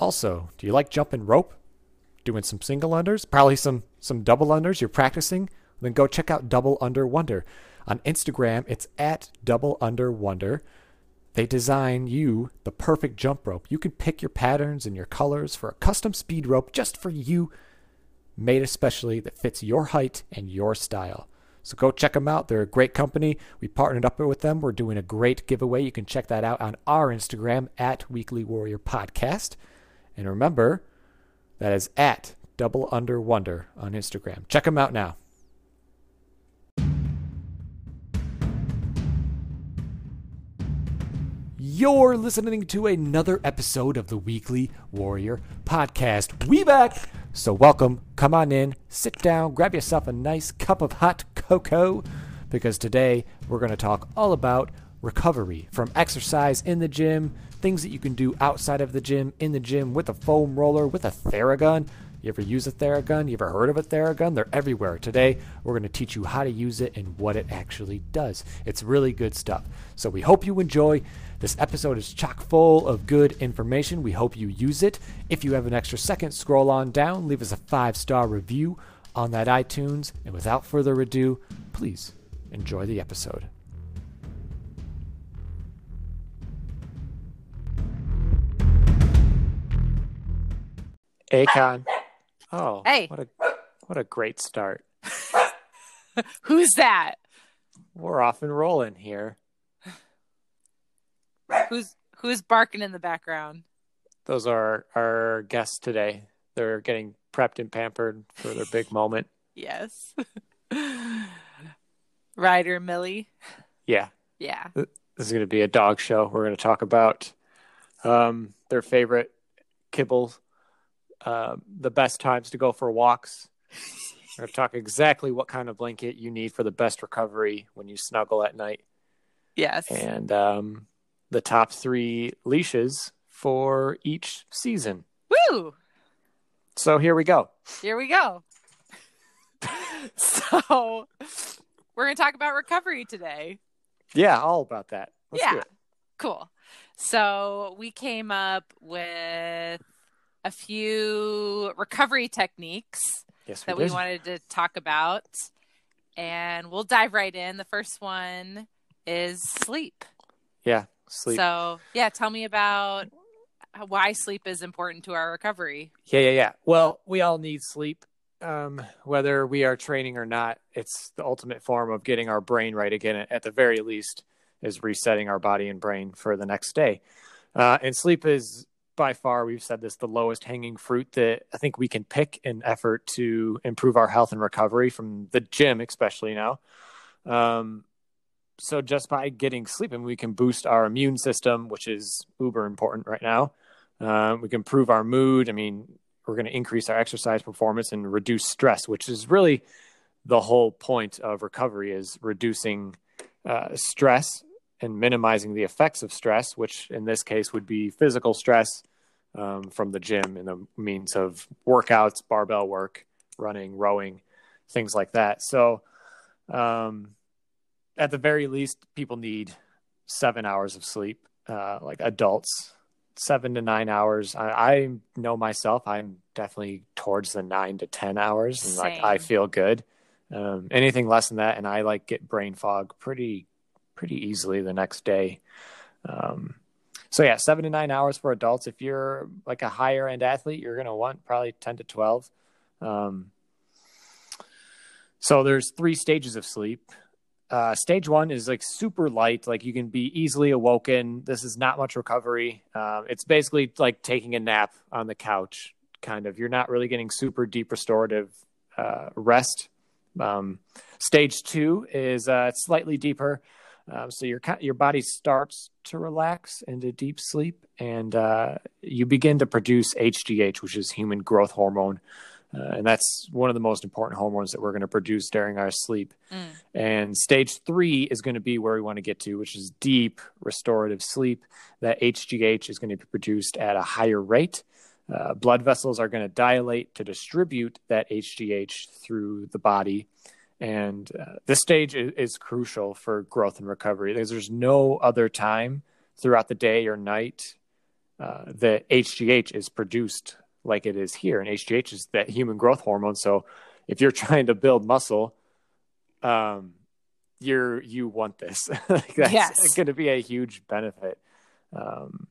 Also, do you like jumping rope? Doing some single unders? Probably some some double unders. You're practicing? Then go check out Double Under Wonder. On Instagram, it's at Double Under Wonder. They design you the perfect jump rope. You can pick your patterns and your colors for a custom speed rope just for you, made especially that fits your height and your style. So go check them out. They're a great company. We partnered up with them. We're doing a great giveaway. You can check that out on our Instagram at Weekly Warrior Podcast. And remember, that is at Double Under Wonder on Instagram. Check them out now. You're listening to another episode of the Weekly Warrior Podcast. We back. So welcome. Come on in, sit down, grab yourself a nice cup of hot cocoa because today we're going to talk all about recovery from exercise in the gym, things that you can do outside of the gym, in the gym with a foam roller, with a Theragun. You ever use a Theragun? You ever heard of a Theragun? They're everywhere. Today, we're going to teach you how to use it and what it actually does. It's really good stuff. So, we hope you enjoy. This episode is chock full of good information. We hope you use it. If you have an extra second, scroll on down, leave us a five star review on that iTunes. And without further ado, please enjoy the episode. Akon. Oh, Hey. What a what a great start. Who's that? We're off and rolling here. Who's who's barking in the background? Those are our guests today. They're getting prepped and pampered for their big moment. Yes. Ryder Millie. Yeah, Yeah. this is going to be a dog show. We're going to talk about um, their favorite kibble, uh, the best times to go for walks. We're going to talk exactly what kind of blanket you need for the best recovery when you snuggle at night, Yes. and um, the top three leashes for each season. Woo! So here we go. Here we go. so we're gonna talk about recovery today. Yeah, all about that. Let's yeah. Cool. So we came up with a few recovery techniques Yes, we that we wanted to talk about. And we'll dive right in. The first one is sleep. Yeah, sleep. So, yeah, tell me about why sleep is important to our recovery. Yeah, yeah, yeah. Well, we all need sleep. Um, whether we are training or not, it's the ultimate form of getting our brain right again. At the very least, is resetting our body and brain for the next day. Uh, and sleep is by far, we've said this, the lowest hanging fruit that I think we can pick in effort to improve our health and recovery from the gym, especially now. Um, so just by getting sleep, and we can boost our immune system, which is uber important right now. Um, we can improve our mood. I mean, we're going to increase our exercise performance and reduce stress, which is really the whole point of recovery is reducing uh, stress and minimizing the effects of stress, which in this case would be physical stress um, from the gym in the means of workouts, barbell work, running, rowing, things like that. So, um, at the very least, people need seven hours of sleep, uh, like adults, seven to nine hours. I, I know myself, I'm definitely towards the nine to 10 hours, and like I feel good. Um, anything less than that, and I like get brain fog pretty, pretty easily the next day. Um, so yeah, seven to nine hours for adults. If you're like a higher end athlete, you're gonna want probably ten to twelve. Um, so there's three stages of sleep. Uh, stage one is like super light, like you can be easily awoken. This is not much recovery. Um, it's basically like taking a nap on the couch, kind of. You're not really getting super deep restorative uh, rest. Um, stage two is uh, slightly deeper. Um, so your your body starts to relax into deep sleep, and uh, you begin to produce HGH, which is human growth hormone, uh, and that's one of the most important hormones that we're going to produce during our sleep. Mm. And stage three is going to be where we want to get to, which is deep restorative sleep. That HGH is going to be produced at a higher rate. Uh, blood vessels are going to dilate to distribute that HGH through the body. And uh, this stage is, is crucial for growth and recovery. There's, there's no other time throughout the day or night uh, the HGH is produced like it is here, and HGH is that human growth hormone. So if you're trying to build muscle, um, you're you want this. like that's Yes. going to be a huge benefit. Um,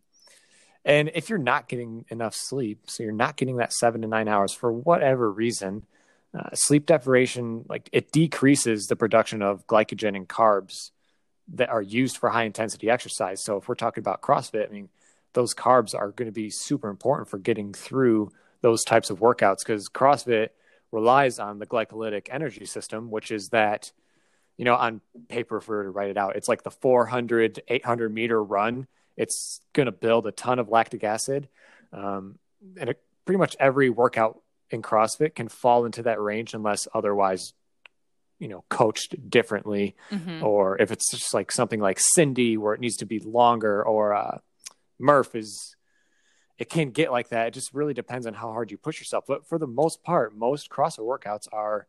and if you're not getting enough sleep, so you're not getting that seven to nine hours for whatever reason, uh, sleep deprivation like it decreases the production of glycogen and carbs that are used for high intensity exercise. So if we're talking about CrossFit, I mean, those carbs are going to be super important for getting through those types of workouts because CrossFit relies on the glycolytic energy system, which is that, you know, on paper, if we were to write it out, it's like the 400, 800 meter run. It's going to build a ton of lactic acid. Um, and it, pretty much every workout in CrossFit can fall into that range unless otherwise, you know, coached differently Mhm. or if it's just like something like Cindy where it needs to be longer or uh, Murph is it can get like that. It just really depends on how hard you push yourself. But for the most part, most CrossFit workouts are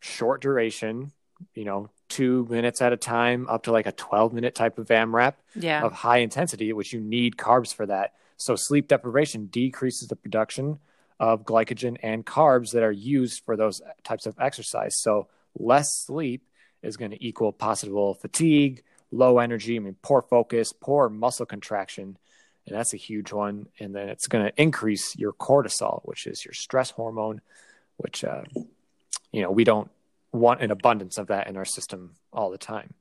short duration, you know, two minutes at a time, up to like a 12 minute type of AMRAP Yeah. of high intensity, which you need carbs for that. So sleep deprivation decreases the production of glycogen and carbs that are used for those types of exercise. So less sleep is going to equal possible fatigue, low energy, I mean poor focus, poor muscle contraction, and that's a huge one. And then it's going to increase your cortisol, which is your stress hormone, which uh, you know we don't want an abundance of that in our system all the time.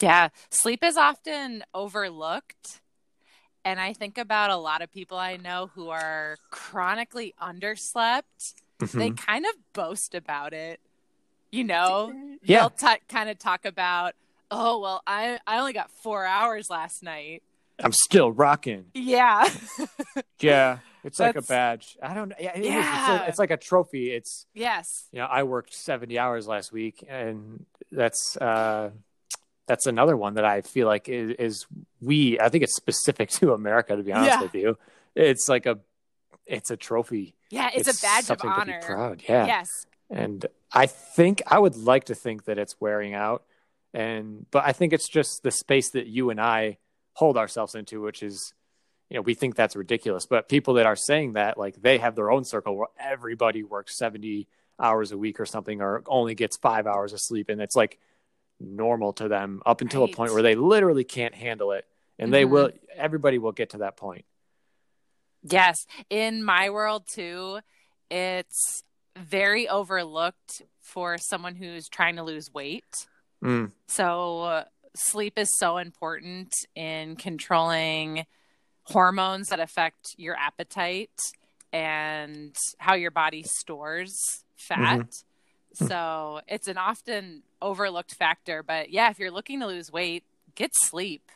Yeah, sleep is often overlooked. And I think about a lot of people I know who are chronically underslept. They Mhm. kind of boast about it. You know, Yeah. they'll t- kind of talk about, oh, well, I, I only got four hours last night. I'm still rocking. Yeah. Yeah, it's like a badge. I don't. Yeah, it is. It's, a, it's like a trophy. It's yes. you know, I worked seventy hours last week, and that's uh, that's another one that I feel like is, is we. I think it's specific to America. To be honest Yeah. with you, it's like a it's a trophy. Yeah, it's, a badge of honor. be proud. Yeah, Yes. and I think I would like to think that it's wearing out, and but I think it's just the space that you and I hold ourselves into, which is, you know, we think that's ridiculous. But people that are saying that, like, they have their own circle where everybody works seventy hours a week or something, or only gets five hours of sleep, and it's like normal to them up until Right. a point where they literally can't handle it, and they Mhm. will. Everybody will get to that point. Yes. In my world, too, it's very overlooked for someone who's trying to lose weight. Mm, So, uh, sleep is so important in controlling hormones that affect your appetite and how your body stores fat. So, it's an often overlooked factor. But yeah, if you're looking to lose weight, get sleep.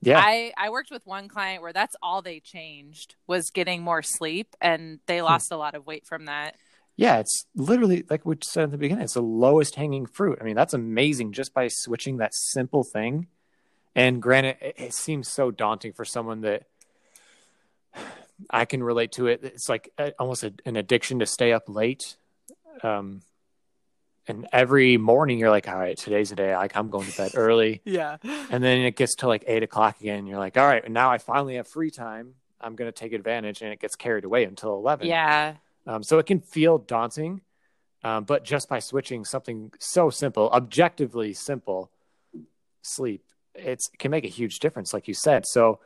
yeah, I, I worked with one client where that's all they changed was getting more sleep and they lost a lot of weight from that. Yeah, it's literally like we said at the beginning, it's the lowest hanging fruit. I mean, that's amazing just by switching that simple thing. And granted, it, it seems so daunting for someone that I can relate to it. It's like a, almost a, an addiction to stay up late. Um, and every morning you're like, all right, today's the day. Like I'm going to bed early. Yeah. And then it gets to like eight o'clock again. And you're like, all right, now I finally have free time. I'm going to take advantage. And it gets carried away until 11. Yeah. Um, so it can feel daunting, um, but just by switching something so simple, objectively simple, sleep, it's, it can make a huge difference, like you said. So,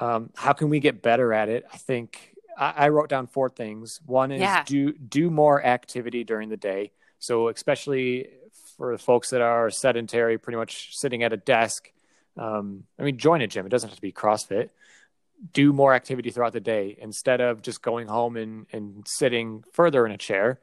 um, how can we get better at it? I think I, I wrote down four things. One is Yeah. do do more activity during the day. So, especially for folks that are sedentary, pretty much sitting at a desk. Um, I mean, join a gym. It doesn't have to be CrossFit do more activity throughout the day instead of just going home and, and sitting further in a chair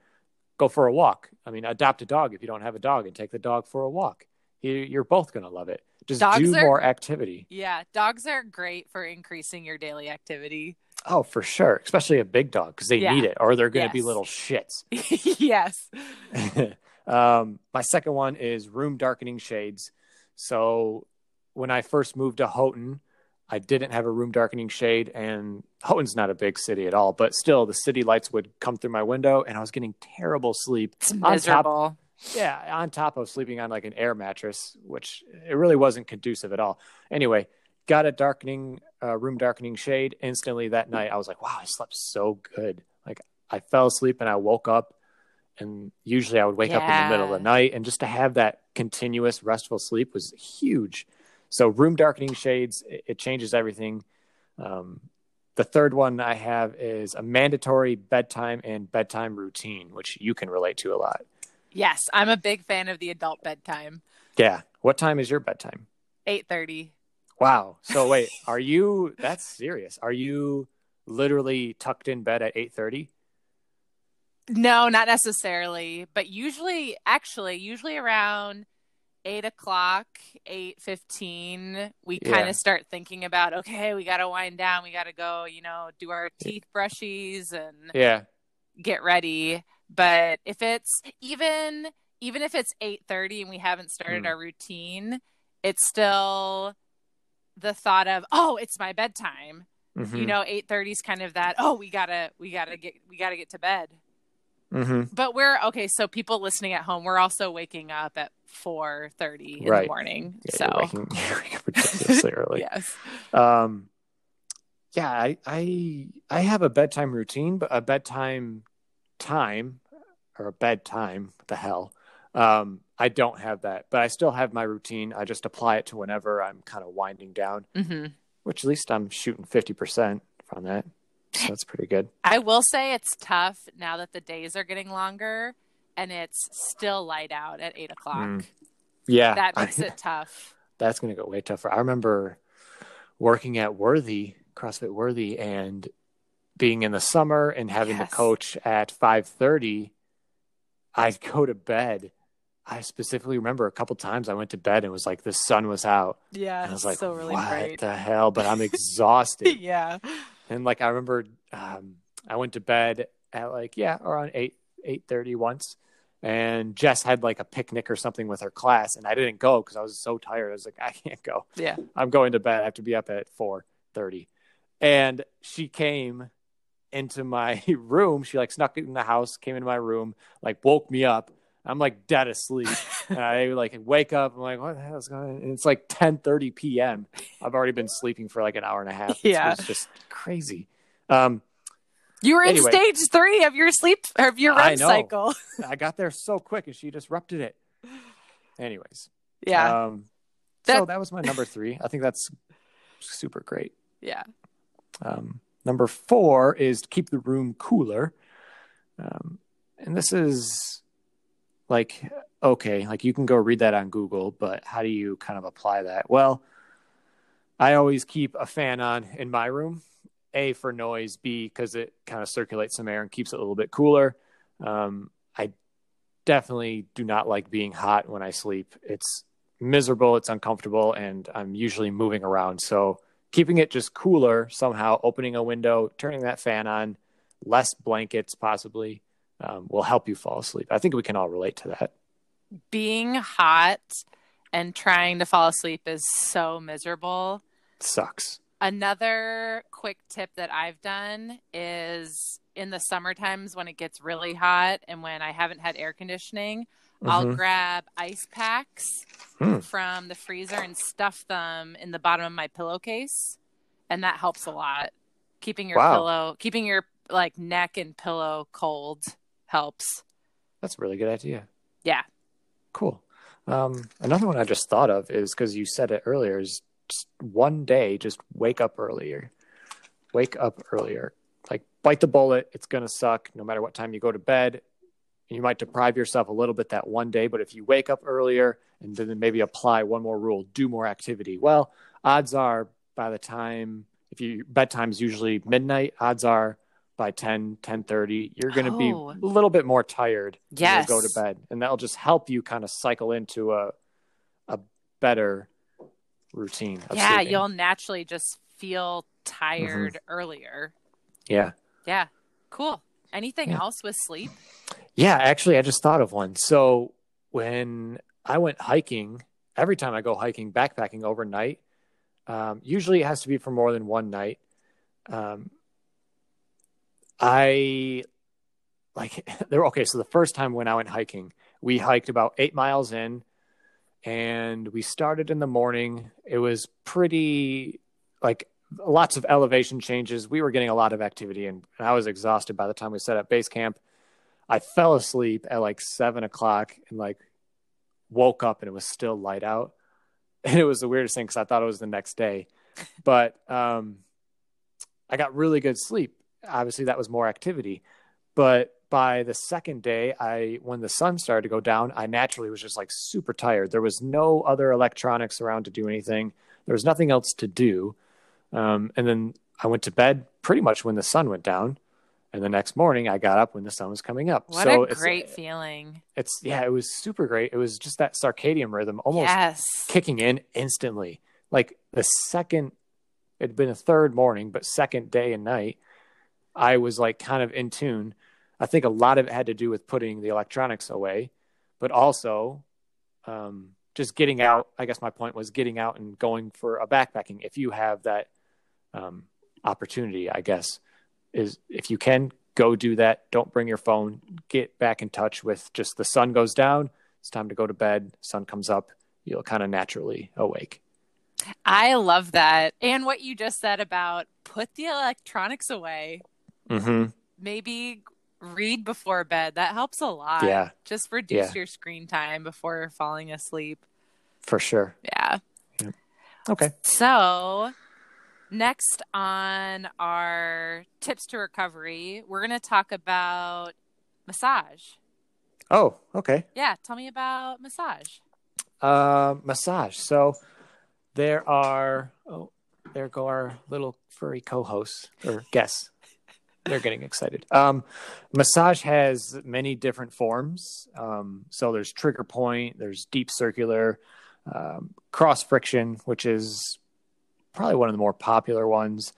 go for a walk i mean adopt a dog if you don't have a dog and take the dog for a walk you, you're both going to love it just Dogs do are- more activity Yeah. Dogs are great for increasing your daily activity. oh for sure especially a big dog because they Yeah. need it or they're going to be little shits yes. um, my second one is room darkening shades. So when I first moved to Houghton, I didn't have a room darkening shade, and Houghton's not a big city at all, but still the city lights would come through my window, and I was getting terrible sleep. It's On top- miserable. Yeah, on top of sleeping on like an air mattress, which it really wasn't conducive at all. Anyway, got a darkening uh, room darkening shade instantly that night. I was like, wow, I slept so good. Like I fell asleep and I woke up, and usually I would wake up in the middle of the night, and just to have that continuous restful sleep was huge. So room darkening shades, it, it changes everything. Um, the third one I have is a mandatory bedtime and bedtime routine, which you can relate to a lot. Yes, I'm a big fan of the adult bedtime. Yeah. What time is your bedtime? 8:30. Wow. So wait, are you that's serious. Are you literally tucked in bed at 8:30? No, not necessarily, but usually, actually, usually around eight o'clock, eight fifteen, we Yeah. kind of start thinking about, okay, we got to wind down, we got to go, you know, do our teeth brushies and Yeah. get ready. But if it's even even if it's eight thirty and we haven't started Hmm. our routine, it's still the thought of, oh, it's my bedtime. Mhm. You know, eight thirty is kind of that. Oh, we gotta we gotta get we gotta get to bed. Mhm. But we're okay. So people listening at home, we're also waking up at four thirty in Right. the morning. Yeah, so you're waking, you're waking ridiculously early. yes, Um yeah, I, I I have a bedtime routine, but a bedtime time or a bedtime, what the hell. Um I don't have that, but I still have my routine. I just apply it to whenever I'm kind of winding down, hmm which at least I'm shooting 50% from that. So that's pretty good. I will say it's tough now that the days are getting longer and it's still light out at eight o'clock. Mm. Yeah. That makes it tough. that's going to go way tougher. I remember working at Worthy, CrossFit Worthy, and being in the summer and having Yes. the coach at 5:30. I'd go to bed. I specifically remember a couple times I went to bed and it was like the sun was out. Yeah, And I was like, so really what bright. the hell? But I'm exhausted. yeah, and like I remember, um, I went to bed at like yeah around eight eight thirty once, and Jess had like a picnic or something with her class, and I didn't go because I was so tired. I was like, I can't go. yeah. I'm going to bed. I have to be up at four thirty, and she came into my room. She like snuck in the house, came into my room, like woke me up. I'm like dead asleep, and I like wake up. I'm like, what the hell is going on? And it's like 10:30 p.m. I've already been sleeping for like an hour and a half. Yeah. it's just crazy. Um, You were in stage three of your sleep of your I REM know. cycle. I got there so quick, and she disrupted it. Anyways, Yeah, Um, so That- that was my number three. I think that's super great. yeah. Um, number four is to keep the room cooler. Um, and this is like, okay, like you can go read that on Google, but how do you kind of apply that? Well, I always keep a fan on in my room. A for noise, B because it kind of circulates some air and keeps it a little bit cooler. Um, I definitely do not like being hot when I sleep. It's miserable, it's uncomfortable, and I'm usually moving around. So keeping it just cooler somehow, opening a window, turning that fan on, less blankets possibly, um, will help you fall asleep. I think we can all relate to that. Being hot and trying to fall asleep is so miserable. sucks. Another quick tip that I've done is in the summer times when it gets really hot and when I haven't had air conditioning, I'll Mhm. grab ice packs Hmm. from the freezer and stuff them in the bottom of my pillowcase, and that helps a lot. Keeping your Wow. pillow, keeping your like neck and pillow cold helps. That's a really good idea. Yeah. Cool. Um, another one I just thought of is because you said it earlier is just one day, just wake up earlier. Wake up earlier. Like bite the bullet. It's going to suck no matter what time you go to bed. You might deprive yourself a little bit that one day, but if you wake up earlier and then maybe apply one more rule, do more activity. Well, odds are by the time if you bedtime's usually midnight, odds are by 10, 10:30, you're going to be Oh. a little bit more tired Yes. go to bed, and that'll just help you kind of cycle into a a better routine. Yeah, sleeping. you'll naturally just feel Mm-hmm. tired earlier. Yeah, Yeah. Cool. Anything Yeah. else with sleep? Yeah. Actually, I just thought of one. So when I went hiking, every time I go hiking, backpacking overnight, um, usually it has to be for more than one night. Um, I like there. Okay, so the first time when I went hiking, we hiked about eight miles in, and we started in the morning. It was pretty like lots of elevation changes. We were getting a lot of activity, and I was exhausted by the time we set up base camp. I fell asleep at like seven o'clock and like woke up and it was still light out. And it was the weirdest thing because I thought it was the next day. But um, I got really good sleep. Obviously, that was more activity. But by the second day, I when the sun started to go down, I naturally was just like super tired. There was no other electronics around to do anything. There was nothing else to do. Um, and then I went to bed pretty much when the sun went down. And the next morning, I got up when the sun was coming up. What so a great feeling. It's yeah, it was super great. It was just that circadian rhythm almost Yes. kicking in instantly. Like the second, it'd been a third morning, but second day and night, I was like kind of in tune. I think a lot of it had to do with putting the electronics away, but also um, just getting out. I guess my point was getting out and going for a backpacking. If you have that um, opportunity, I guess is if you can go do that. Don't bring your phone. Get back in touch with just the sun goes down. It's time to go to bed. Sun comes up. You'll kind of naturally awake. I love that. And what you just said about put the electronics away. Mm-hmm. Maybe read before bed. That helps a lot. Yeah. Just reduce Yeah. your screen time before falling asleep. For sure. Yeah. Okay. So, next on our tips to recovery, we're going to talk about massage. Oh, okay. Yeah, tell me about massage. Uh, massage. So there are. Oh, there go our little furry co-hosts or guests. They're getting excited. Um, massage has many different forms. Um, so there's trigger point, there's deep circular, um, cross friction, which is probably one of the more popular ones.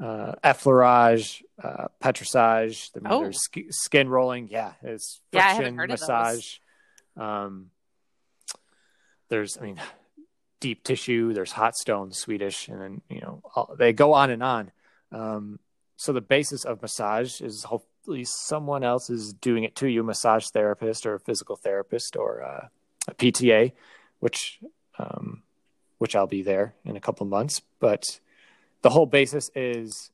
Uh, effleurage, uh, petrissage. Mean, Oh. There's sk- skin rolling. Yeah, it's Yeah, friction those. massage. Um, there's, I mean, deep tissue. There's hot stone, Swedish, and then you know all, they go on and on. Um, so the basis of massage is hopefully someone else is doing it to you, massage therapist or a physical therapist or uh, a PTA, which um, which I'll be there in a couple months. But the whole basis is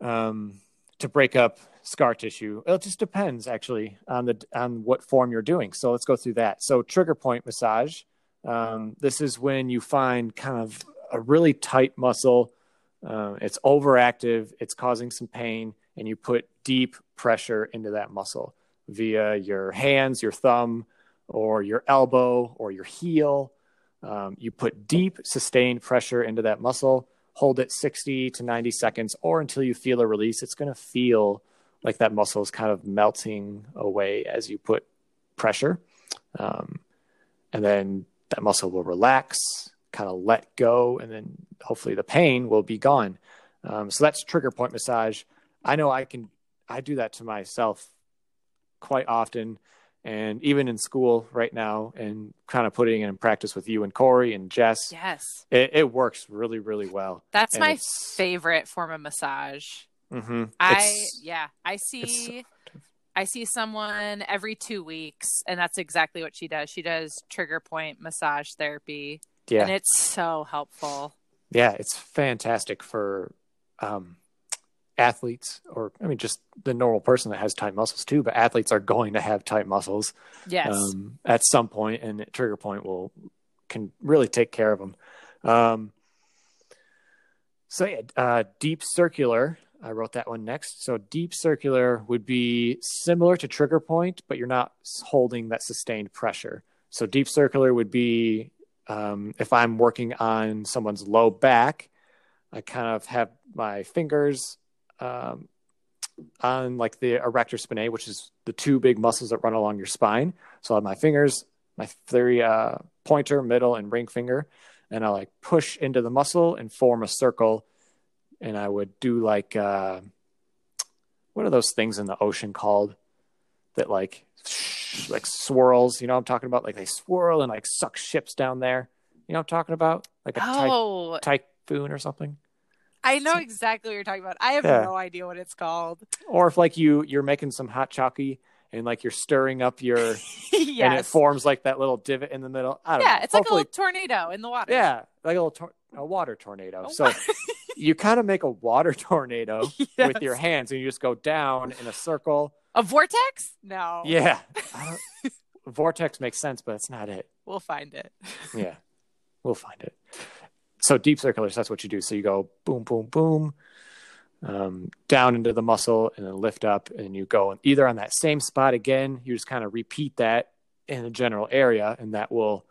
um, to break up scar tissue. It just depends actually on the on what form you're doing. So let's go through that. So trigger point massage. Um, this is when you find kind of a really tight muscle. Uh, it's overactive. It's causing some pain, and you put deep pressure into that muscle via your hands, your thumb, or your elbow, or your heel. Um, you put deep, sustained pressure into that muscle. Hold it 60 to 90 seconds, or until you feel a release. It's going to feel like that muscle is kind of melting away as you put pressure. Um, and then that muscle will relax, kind of let go, and then hopefully the pain will be gone. Um, so that's trigger point massage. I know I can, I do that to myself quite often. And even in school right now, and kind of putting it in practice with you and Corey and Jess, Yes. it, it works really, really well. That's And my it's- favorite form of massage. hmm I yeah, I it's see I see someone every 2 weeks and that's exactly what she does. She does trigger point massage therapy yeah, and it's so helpful. yeah, it's fantastic for um, athletes, or I mean, just the normal person that has tight muscles too. But athletes are going to have tight muscles Yes. um, at some point, and trigger point will can really take care of them. Um, so yeah, uh, deep circular. I wrote that one next. So deep circular would be similar to trigger point, but you're not holding that sustained pressure. So deep circular would be um, if I'm working on someone's low back, I kind of have my fingers um, on like the erector spinae, which is the two big muscles that run along your spine. So I have my fingers, my three uh, pointer, middle, and ring finger, and I like push into the muscle and form a circle. And I would do like uh, what are those things in the ocean called that like sh- like swirls? You know what I'm talking about? Like they swirl and like suck ships down there. You know what I'm talking about? Like a ty- oh, typhoon or something. I know exactly what you're talking about. I have Yeah. no idea what it's called. or if like you you're making some hot chalky and like you're stirring up your and it forms like that little divot in the middle. I don't know. Yeah, know. it's like a little tornado in the water. yeah, like a little tor- a water tornado. A So you kind of make a water tornado with your hands, and you just go down in a circle. a vortex? No. Yeah, vortex makes sense, but it's not it. We'll find it. Yeah, we'll find it. So deep circulars, that's what you do. So you go boom, boom, boom, um, down into the muscle, and then lift up, and you go either on that same spot again. You just kind of repeat that in a general area, and that will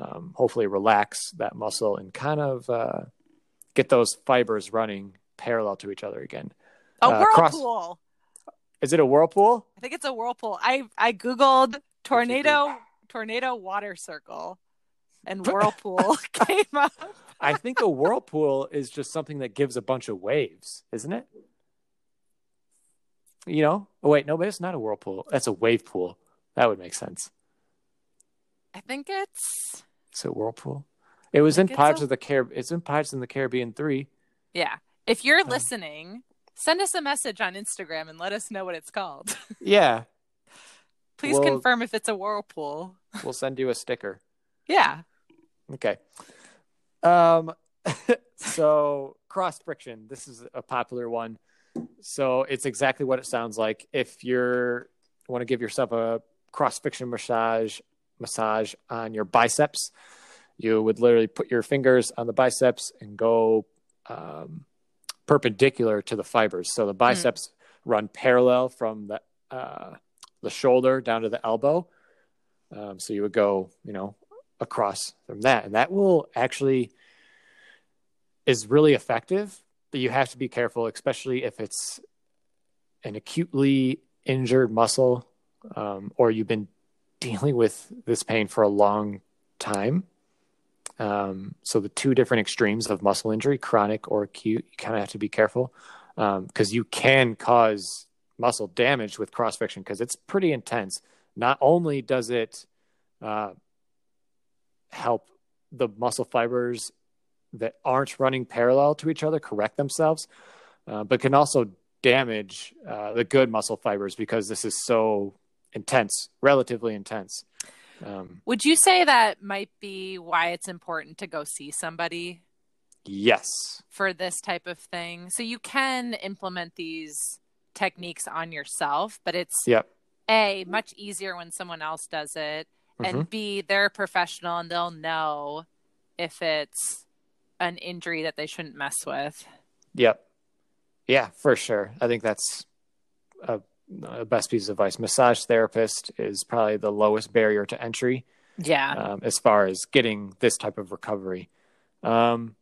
um, hopefully relax that muscle and kind of uh, get those fibers running parallel to each other again. A Uh, cross- whirlpool. Is it a whirlpool? I think it's a whirlpool. I I googled tornado tornado water circle, and whirlpool came up. I think a whirlpool is just something that gives a bunch of waves, isn't it? You know? Oh wait, no, but it's not a whirlpool. That's a wave pool. That would make sense. I think it's It's a whirlpool. It was in Pirates a- of the Carib. It's in Pirates in the Caribbean three. yeah. If you're Um, listening, send us a message on Instagram and let us know what it's called. Yeah, Please Well- confirm if it's a whirlpool. we'll send you a sticker. Yeah. Okay. Um, so cross friction. This is a popular one. So it's exactly what it sounds like. If you're want to give yourself a cross friction massage massage on your biceps, you would literally put your fingers on the biceps and go um, perpendicular to the fibers. So the biceps run parallel from the uh, the shoulder down to the elbow. Um, so you would go, you know, across from that, and that will actually is really effective. But you have to be careful, especially if it's an acutely injured muscle, um, or you've been dealing with this pain for a long time. Um, so the two different extremes of muscle injury, chronic or acute, you kind of have to be careful because you can cause muscle damage with cross friction because it's pretty intense. Not only does it uh, help the muscle fibers that aren't running parallel to each other correct themselves, uh, but can also damage uh, the good muscle fibers because this is so intense, relatively intense. Um, Would you say that might be why it's important to go see somebody yes. for this type of thing? So you can implement these techniques on yourself, but it's Yep. A, much easier when someone else does it, Mhm. and B, they're a professional and they'll know if it's an injury that they shouldn't mess with. Yep. Yeah, for sure. I think that's a, a best piece of advice. Massage therapist is probably the lowest barrier to entry Yeah. um, as far as getting this type of recovery. Um,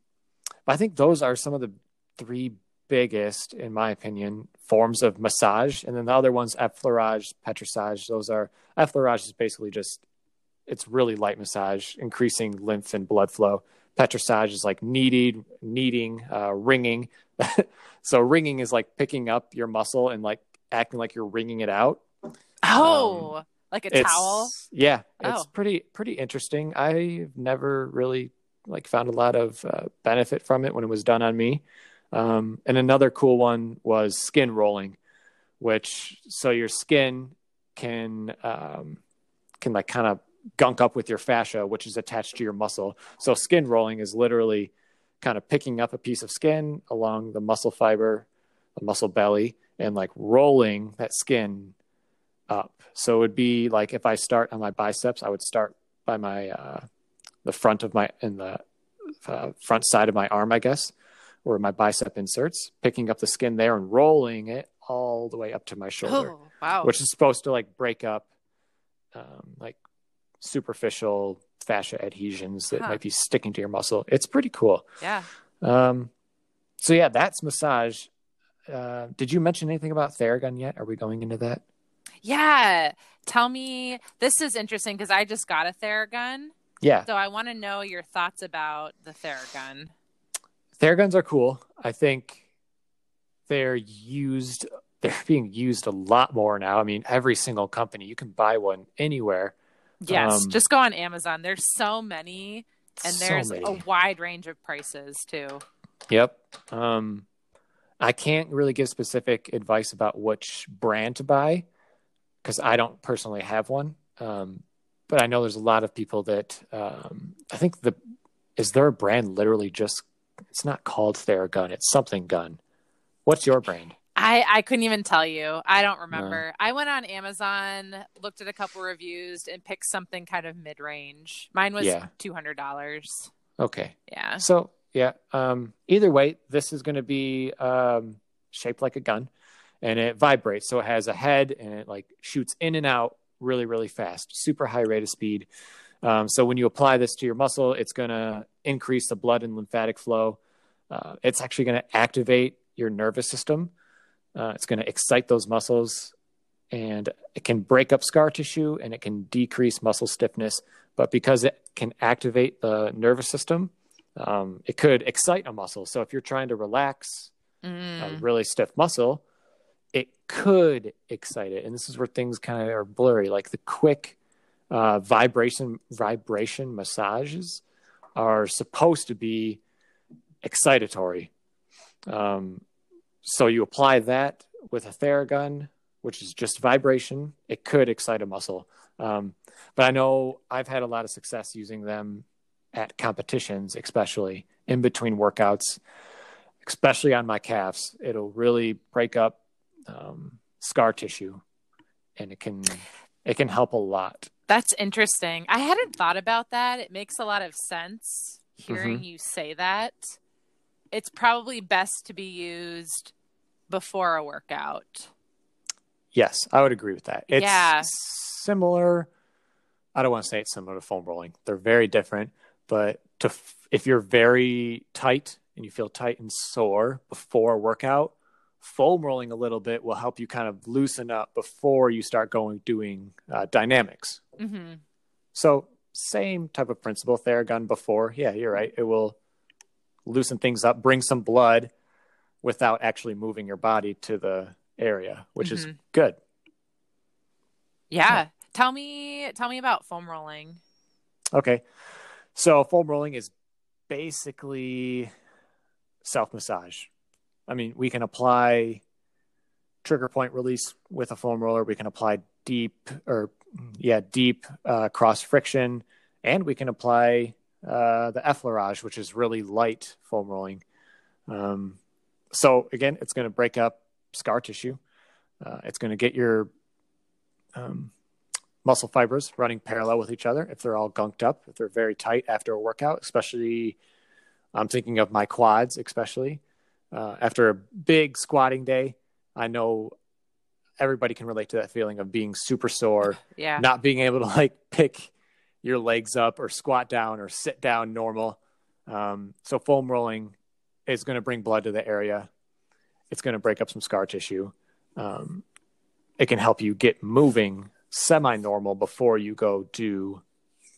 I think those are some of the three biggest, in my opinion, forms of massage. And then the other ones, effleurage, petrissage, those are effleurage is basically just it's really light massage, increasing lymph and blood flow. Petrissage is like kneading, kneading, uh, wringing. so wringing is like picking up your muscle and like acting like you're wringing it out. oh, like a It's- towel? Yeah, it's Oh. pretty pretty interesting. I've never really like found a lot of uh, benefit from it when it was done on me. Um, and another cool one was skin rolling, which so your skin can um, can like kind of gunk up with your fascia, which is attached to your muscle. So skin rolling is literally kind of picking up a piece of skin along the muscle fiber, the muscle belly, and like rolling that skin up. So it would be like if I start on my biceps, I would start by my uh, the front of my in the uh, front side of my arm, I guess, where my bicep inserts, picking up the skin there and rolling it all the way up to my shoulder, Oh, wow. which is supposed to like break up um, like superficial fascia adhesions that Huh. might be sticking to your muscle. It's pretty cool. yeah. Um, so yeah, that's massage. Uh, did you mention anything about Theragun yet? Are we going into that? Yeah. Tell me, this is interesting because I just got a Theragun. Yeah, So I want to know your thoughts about the Theragun. Theraguns are cool. I think they're used. They're being used a lot more now. I mean, every single company you can buy one anywhere. Yes. Um, just go on Amazon. There's so many, and So there's many. a wide range of prices too. Yep. Um, I can't really give specific advice about which brand to buy because I don't personally have one. Um, but I know there's a lot of people that um, I think the is there a brand literally just it's not called Theragun, it's something gun. What's your brand? I, I couldn't even tell you. I don't remember. No. I went on Amazon, looked at a couple reviews, and picked something kind of mid range. Mine was yeah. two hundred dollars. Okay. Yeah. So yeah. Um, either way, this is going to be um, shaped like a gun, and it vibrates. So it has a head, and it like shoots in and out really, really fast. Super high rate of speed. Um, so when you apply this to your muscle, it's going to increase the blood and lymphatic flow. Uh, it's actually going to activate your nervous system. Uh, it's going to excite those muscles and it can break up scar tissue and it can decrease muscle stiffness. But because it can activate the nervous system, um, it could excite a muscle. So if you're trying to relax mm. a really stiff muscle, it could excite it. And this is where things kind of are blurry. Like the quick uh, vibration vibration massages are supposed to be excitatory. Um, so you apply that with a Theragun, which is just vibration. It could excite a muscle. Um, but I know I've had a lot of success using them at competitions, especially in between workouts, especially on my calves. It'll really break up um, scar tissue, and it can it can help a lot. That's interesting. I hadn't thought about that. It makes a lot of sense hearing mm-hmm. you say that. It's probably best to be used before a workout. Yes, I would agree with that. It's yeah. similar. I don't want to say it's similar to foam rolling. They're very different, but to if you're very tight and you feel tight and sore before a workout, foam rolling a little bit will help you kind of loosen up before you start going doing uh, dynamics. Mm-hmm. So same type of principle Theragun before. Yeah, you're right. It will loosen things up, bring some blood without actually moving your body to the area, which mm-hmm. is good. Yeah. yeah. Tell me tell me about foam rolling. Okay. So foam rolling is basically self massage. I mean, we can apply trigger point release with a foam roller. We can apply deep or yeah, deep uh, cross friction, and we can apply uh, the effleurage, which is really light foam rolling. Um, so again, it's going to break up scar tissue. Uh, it's going to get your um, muscle fibers running parallel with each other if they're all gunked up, if they're very tight after a workout, especially. I'm thinking of my quads, especially uh, after a big squatting day. I know everybody can relate to that feeling of being super sore, yeah, not being able to like pick your legs up or squat down or sit down normal. Um, so foam rolling is going to bring blood to the area. It's going to break up some scar tissue. Um, it can help you get moving semi normal before you go do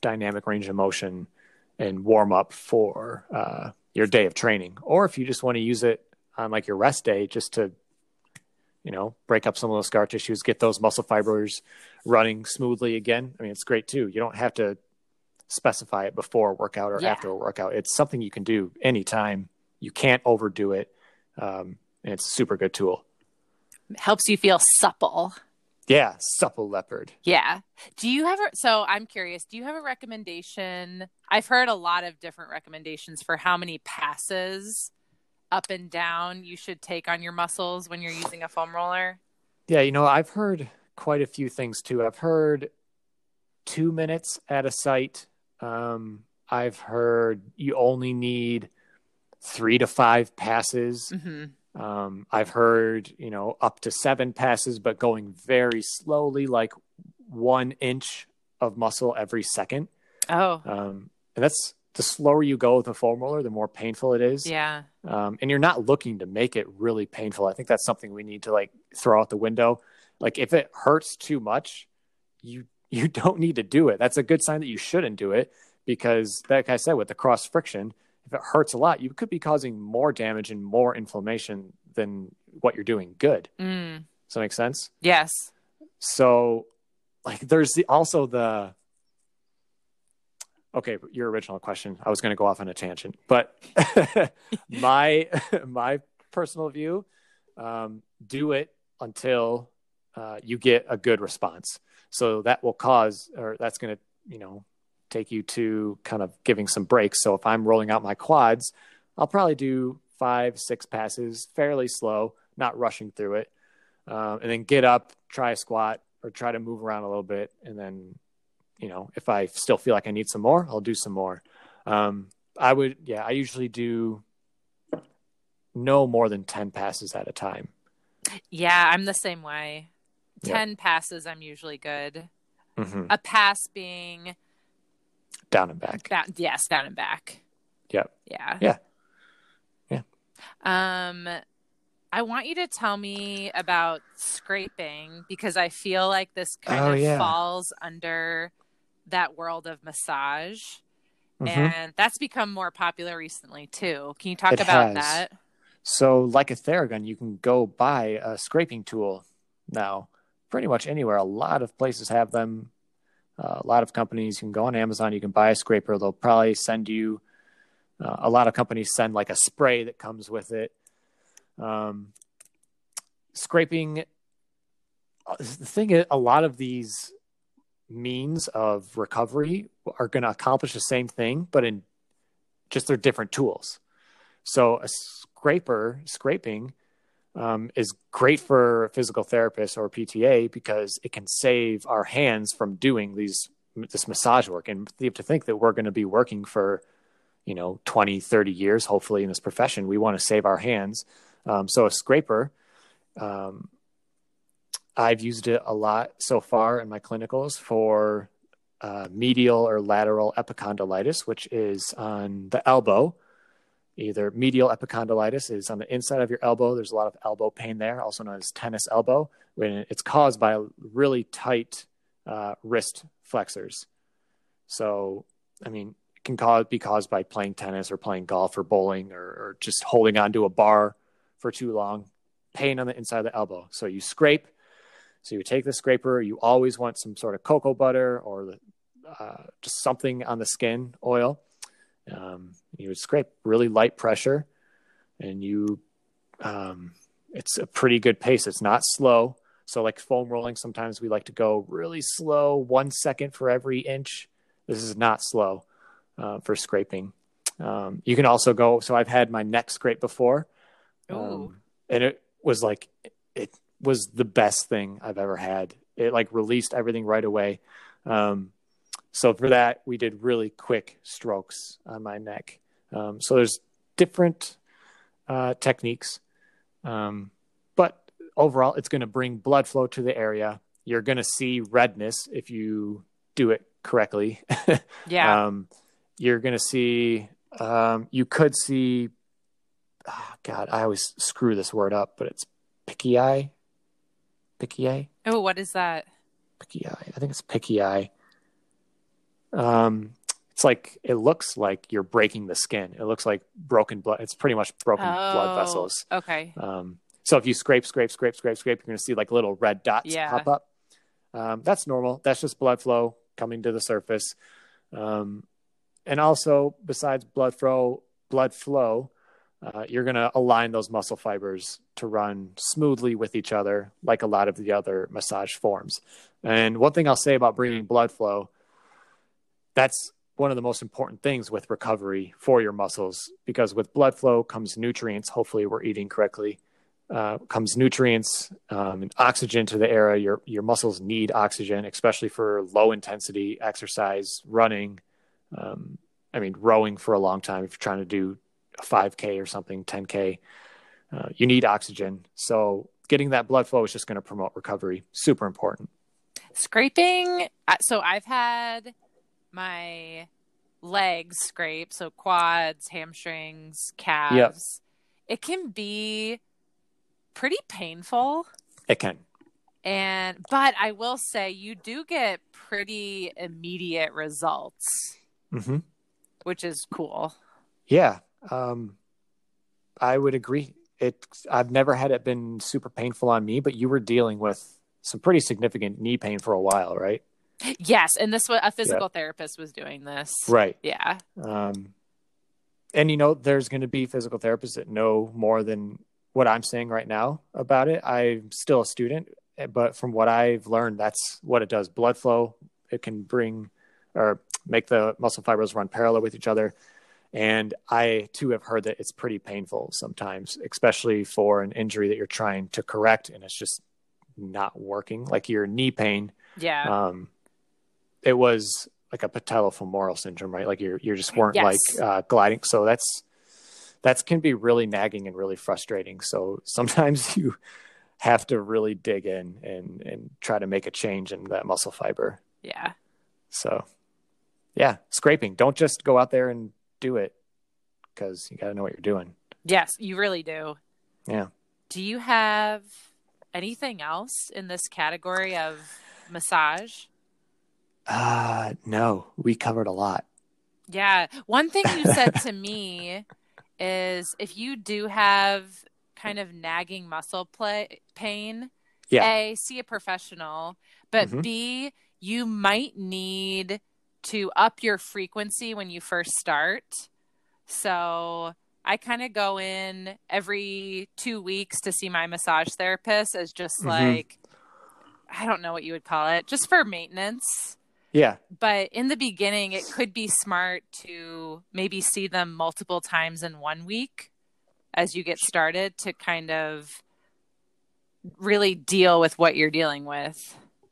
dynamic range of motion and warm up for uh, your day of training. Or if you just want to use it on like your rest day just to, you know, break up some of those scar tissues, get those muscle fibers running smoothly again. I mean, it's great too. You don't have to specify it before a workout or yeah. after a workout. It's something you can do anytime you can't overdo it. Um, and it's a super good tool. helps you feel supple. Yeah, supple leopard. Yeah. Do you have a, so I'm curious, do you have a recommendation? I've heard a lot of different recommendations for how many passes up and down you should take on your muscles when you're using a foam roller. Yeah, you know, I've heard quite a few things too. I've heard two minutes at a site. Um, I've heard you only need three to five passes. Mm-hmm. Um, I've heard, you know, up to seven passes, but going very slowly, like one inch of muscle every second. Oh. Um, and that's the slower you go with a foam roller, the more painful it is. Yeah. Um, and you're not looking to make it really painful. I think that's something we need to like throw out the window. Like if it hurts too much, you you don't need to do it. That's a good sign that you shouldn't do it because, like I said, with the cross friction, if it hurts a lot, you could be causing more damage and more inflammation than what you're doing good. Mm. Does that make sense? Yes. So, like, there's the, also the. Okay, your original question. I was going to go off on a tangent, but my my personal view, um, do it until uh, you get a good response. So that will cause, or that's going to, you know, take you to kind of giving some breaks. So if I'm rolling out my quads, I'll probably do five, six passes fairly slow, not rushing through it. Um, and then get up, try a squat or try to move around a little bit. And then, you know, if I still feel like I need some more, I'll do some more. Um, I would, yeah, I usually do no more than 10 passes at a time. Yeah, I'm the same way. 10 yep. passes, I'm usually good. Mm-hmm. A pass being down and back. Down, yes, down and back. Yep. Yeah. Yeah. Yeah. Um, I want you to tell me about scraping because I feel like this kind oh, of yeah. falls under that world of massage. Mm-hmm. And that's become more popular recently too. Can you talk it about has. that? So, like a Theragun, you can go buy a scraping tool now pretty much anywhere. A lot of places have them. Uh, a lot of companies, you can go on Amazon, you can buy a scraper. They'll probably send you, uh, a lot of companies send like a spray that comes with it. Um, scraping, uh, the thing is, a lot of these means of recovery are going to accomplish the same thing, but in just they're different tools. So a scraper, scraping, um, is great for physical therapists or PTA because it can save our hands from doing these this massage work. And you have to think that we're going to be working for, you know, 20, 30 years, hopefully in this profession. We want to save our hands. Um, so a scraper, um, I've used it a lot so far in my clinicals for uh, medial or lateral epicondylitis, which is on the elbow either medial epicondylitis is on the inside of your elbow. There's a lot of elbow pain there, also known as tennis elbow, when it's caused by really tight uh, wrist flexors. So, I mean, it can cause, be caused by playing tennis or playing golf or bowling or, or just holding onto a bar for too long. Pain on the inside of the elbow. So you scrape. So you take the scraper. You always want some sort of cocoa butter or the, uh, just something on the skin oil um, you would scrape really light pressure, and you, um, it's a pretty good pace. It's not slow. So like foam rolling, sometimes we like to go really slow, one second for every inch. This is not slow uh, for scraping. Um, you can also go. So I've had my neck scrape before, um, and it was like it was the best thing I've ever had. It like released everything right away. Um, so for that, we did really quick strokes on my neck. Um, so there's different uh, techniques, um, but overall, it's going to bring blood flow to the area. You're going to see redness if you do it correctly. yeah. Um, you're going to see. Um, you could see. Oh God, I always screw this word up, but it's picky eye. Picky eye. Oh, what is that? Picky eye. I think it's picky eye. Um, it's like it looks like you're breaking the skin. It looks like broken blood. It's pretty much broken oh, blood vessels. Okay. Um, so if you scrape, scrape, scrape, scrape, scrape, you're going to see like little red dots yeah. pop up. Um, that's normal. That's just blood flow coming to the surface. Um, and also, besides blood flow, blood flow, uh, you're going to align those muscle fibers to run smoothly with each other, like a lot of the other massage forms. And one thing I'll say about bringing blood flow that's one of the most important things with recovery for your muscles because with blood flow comes nutrients. Hopefully, we're eating correctly. Uh, comes nutrients um, and oxygen to the area. Your your muscles need oxygen, especially for low intensity exercise, running. Um, I mean, rowing for a long time. If you're trying to do a 5K or something, 10K, uh, you need oxygen. So getting that blood flow is just going to promote recovery. Super important. Scraping. Uh, so I've had my legs scrape, so quads, hamstrings, calves, yep. it can be pretty painful. It can. And but I will say you do get pretty immediate results. Mm-hmm. Which is cool. Yeah. Um I would agree. It I've never had it been super painful on me, but you were dealing with some pretty significant knee pain for a while, right? Yes, and this was a physical yep. therapist was doing this. Right. Yeah. Um, and you know, there's going to be physical therapists that know more than what I'm saying right now about it. I'm still a student, but from what I've learned, that's what it does. Blood flow, it can bring or make the muscle fibers run parallel with each other. And I too have heard that it's pretty painful sometimes, especially for an injury that you're trying to correct and it's just not working, like your knee pain. Yeah. Um, it was like a patellofemoral syndrome, right? Like you're you just weren't Yes. like uh, gliding. So that's that can be really nagging and really frustrating. So sometimes you have to really dig in and and try to make a change in that muscle fiber. yeah. So yeah, scraping. Don't just go out there and do it because you got to know what you're doing. Yes, you really do. Yeah. Do you have anything else in this category of massage? Uh no, we covered a lot. Yeah. One thing you said to me is if you do have kind of nagging muscle play pain, Yeah. A, see a professional, but Mhm. B, you might need to up your frequency when you first start. So I kind of go in every two weeks to see my massage therapist as just Mhm. like, I don't know what you would call it, just for maintenance Yeah. but in the beginning it could be smart to maybe see them multiple times in one week as you get started to kind of really deal with what you're dealing with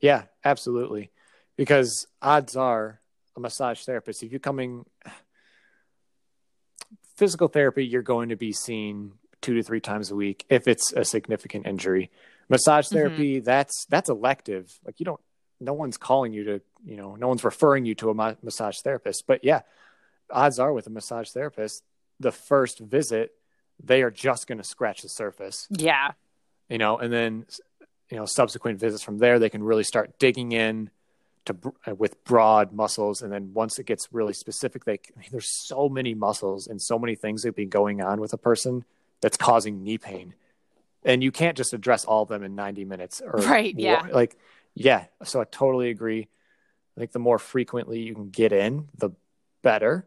Yeah, absolutely. Because odds are a massage therapist, if you're coming physical therapy, you're going to be seen two to three times a week if it's a significant injury. Massage mm-hmm. therapy, that's that's elective. Like you don't no one's calling you to, you know, no one's referring you to a ma- massage therapist. But yeah, odds are with a massage therapist, the first visit, they are just going to scratch the surface yeah you know, and then you know subsequent visits from there they can really start digging in to br- uh, with broad muscles, and then once it gets really specific, they I mean, there's so many muscles and so many things that be going on with a person that's causing knee pain, and you can't just address all of them in 90 minutes or Right, yeah. like yeah. So I totally agree. I think the more frequently you can get in, the better.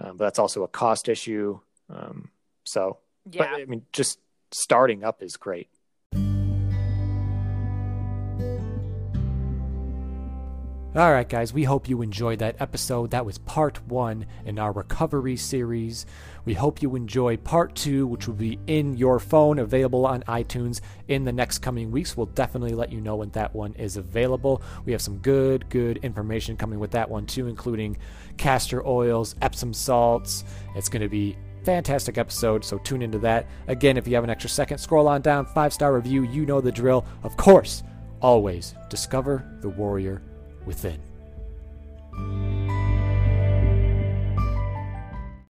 Um, but that's also a cost issue. Um, so, yeah but I mean, just starting up is great. All right, guys, we hope you enjoyed that episode. That was part one in our recovery series. We hope you enjoy part two, which will be in your phone, available on iTunes in the next coming weeks. We'll definitely let you know when that one is available. We have some good, good information coming with that one, too, including castor oils, Epsom salts. It's going to be fantastic episode, so tune into that. Again, if you have an extra second, scroll on down, five star review. You know the drill. Of course, always discover the warrior within.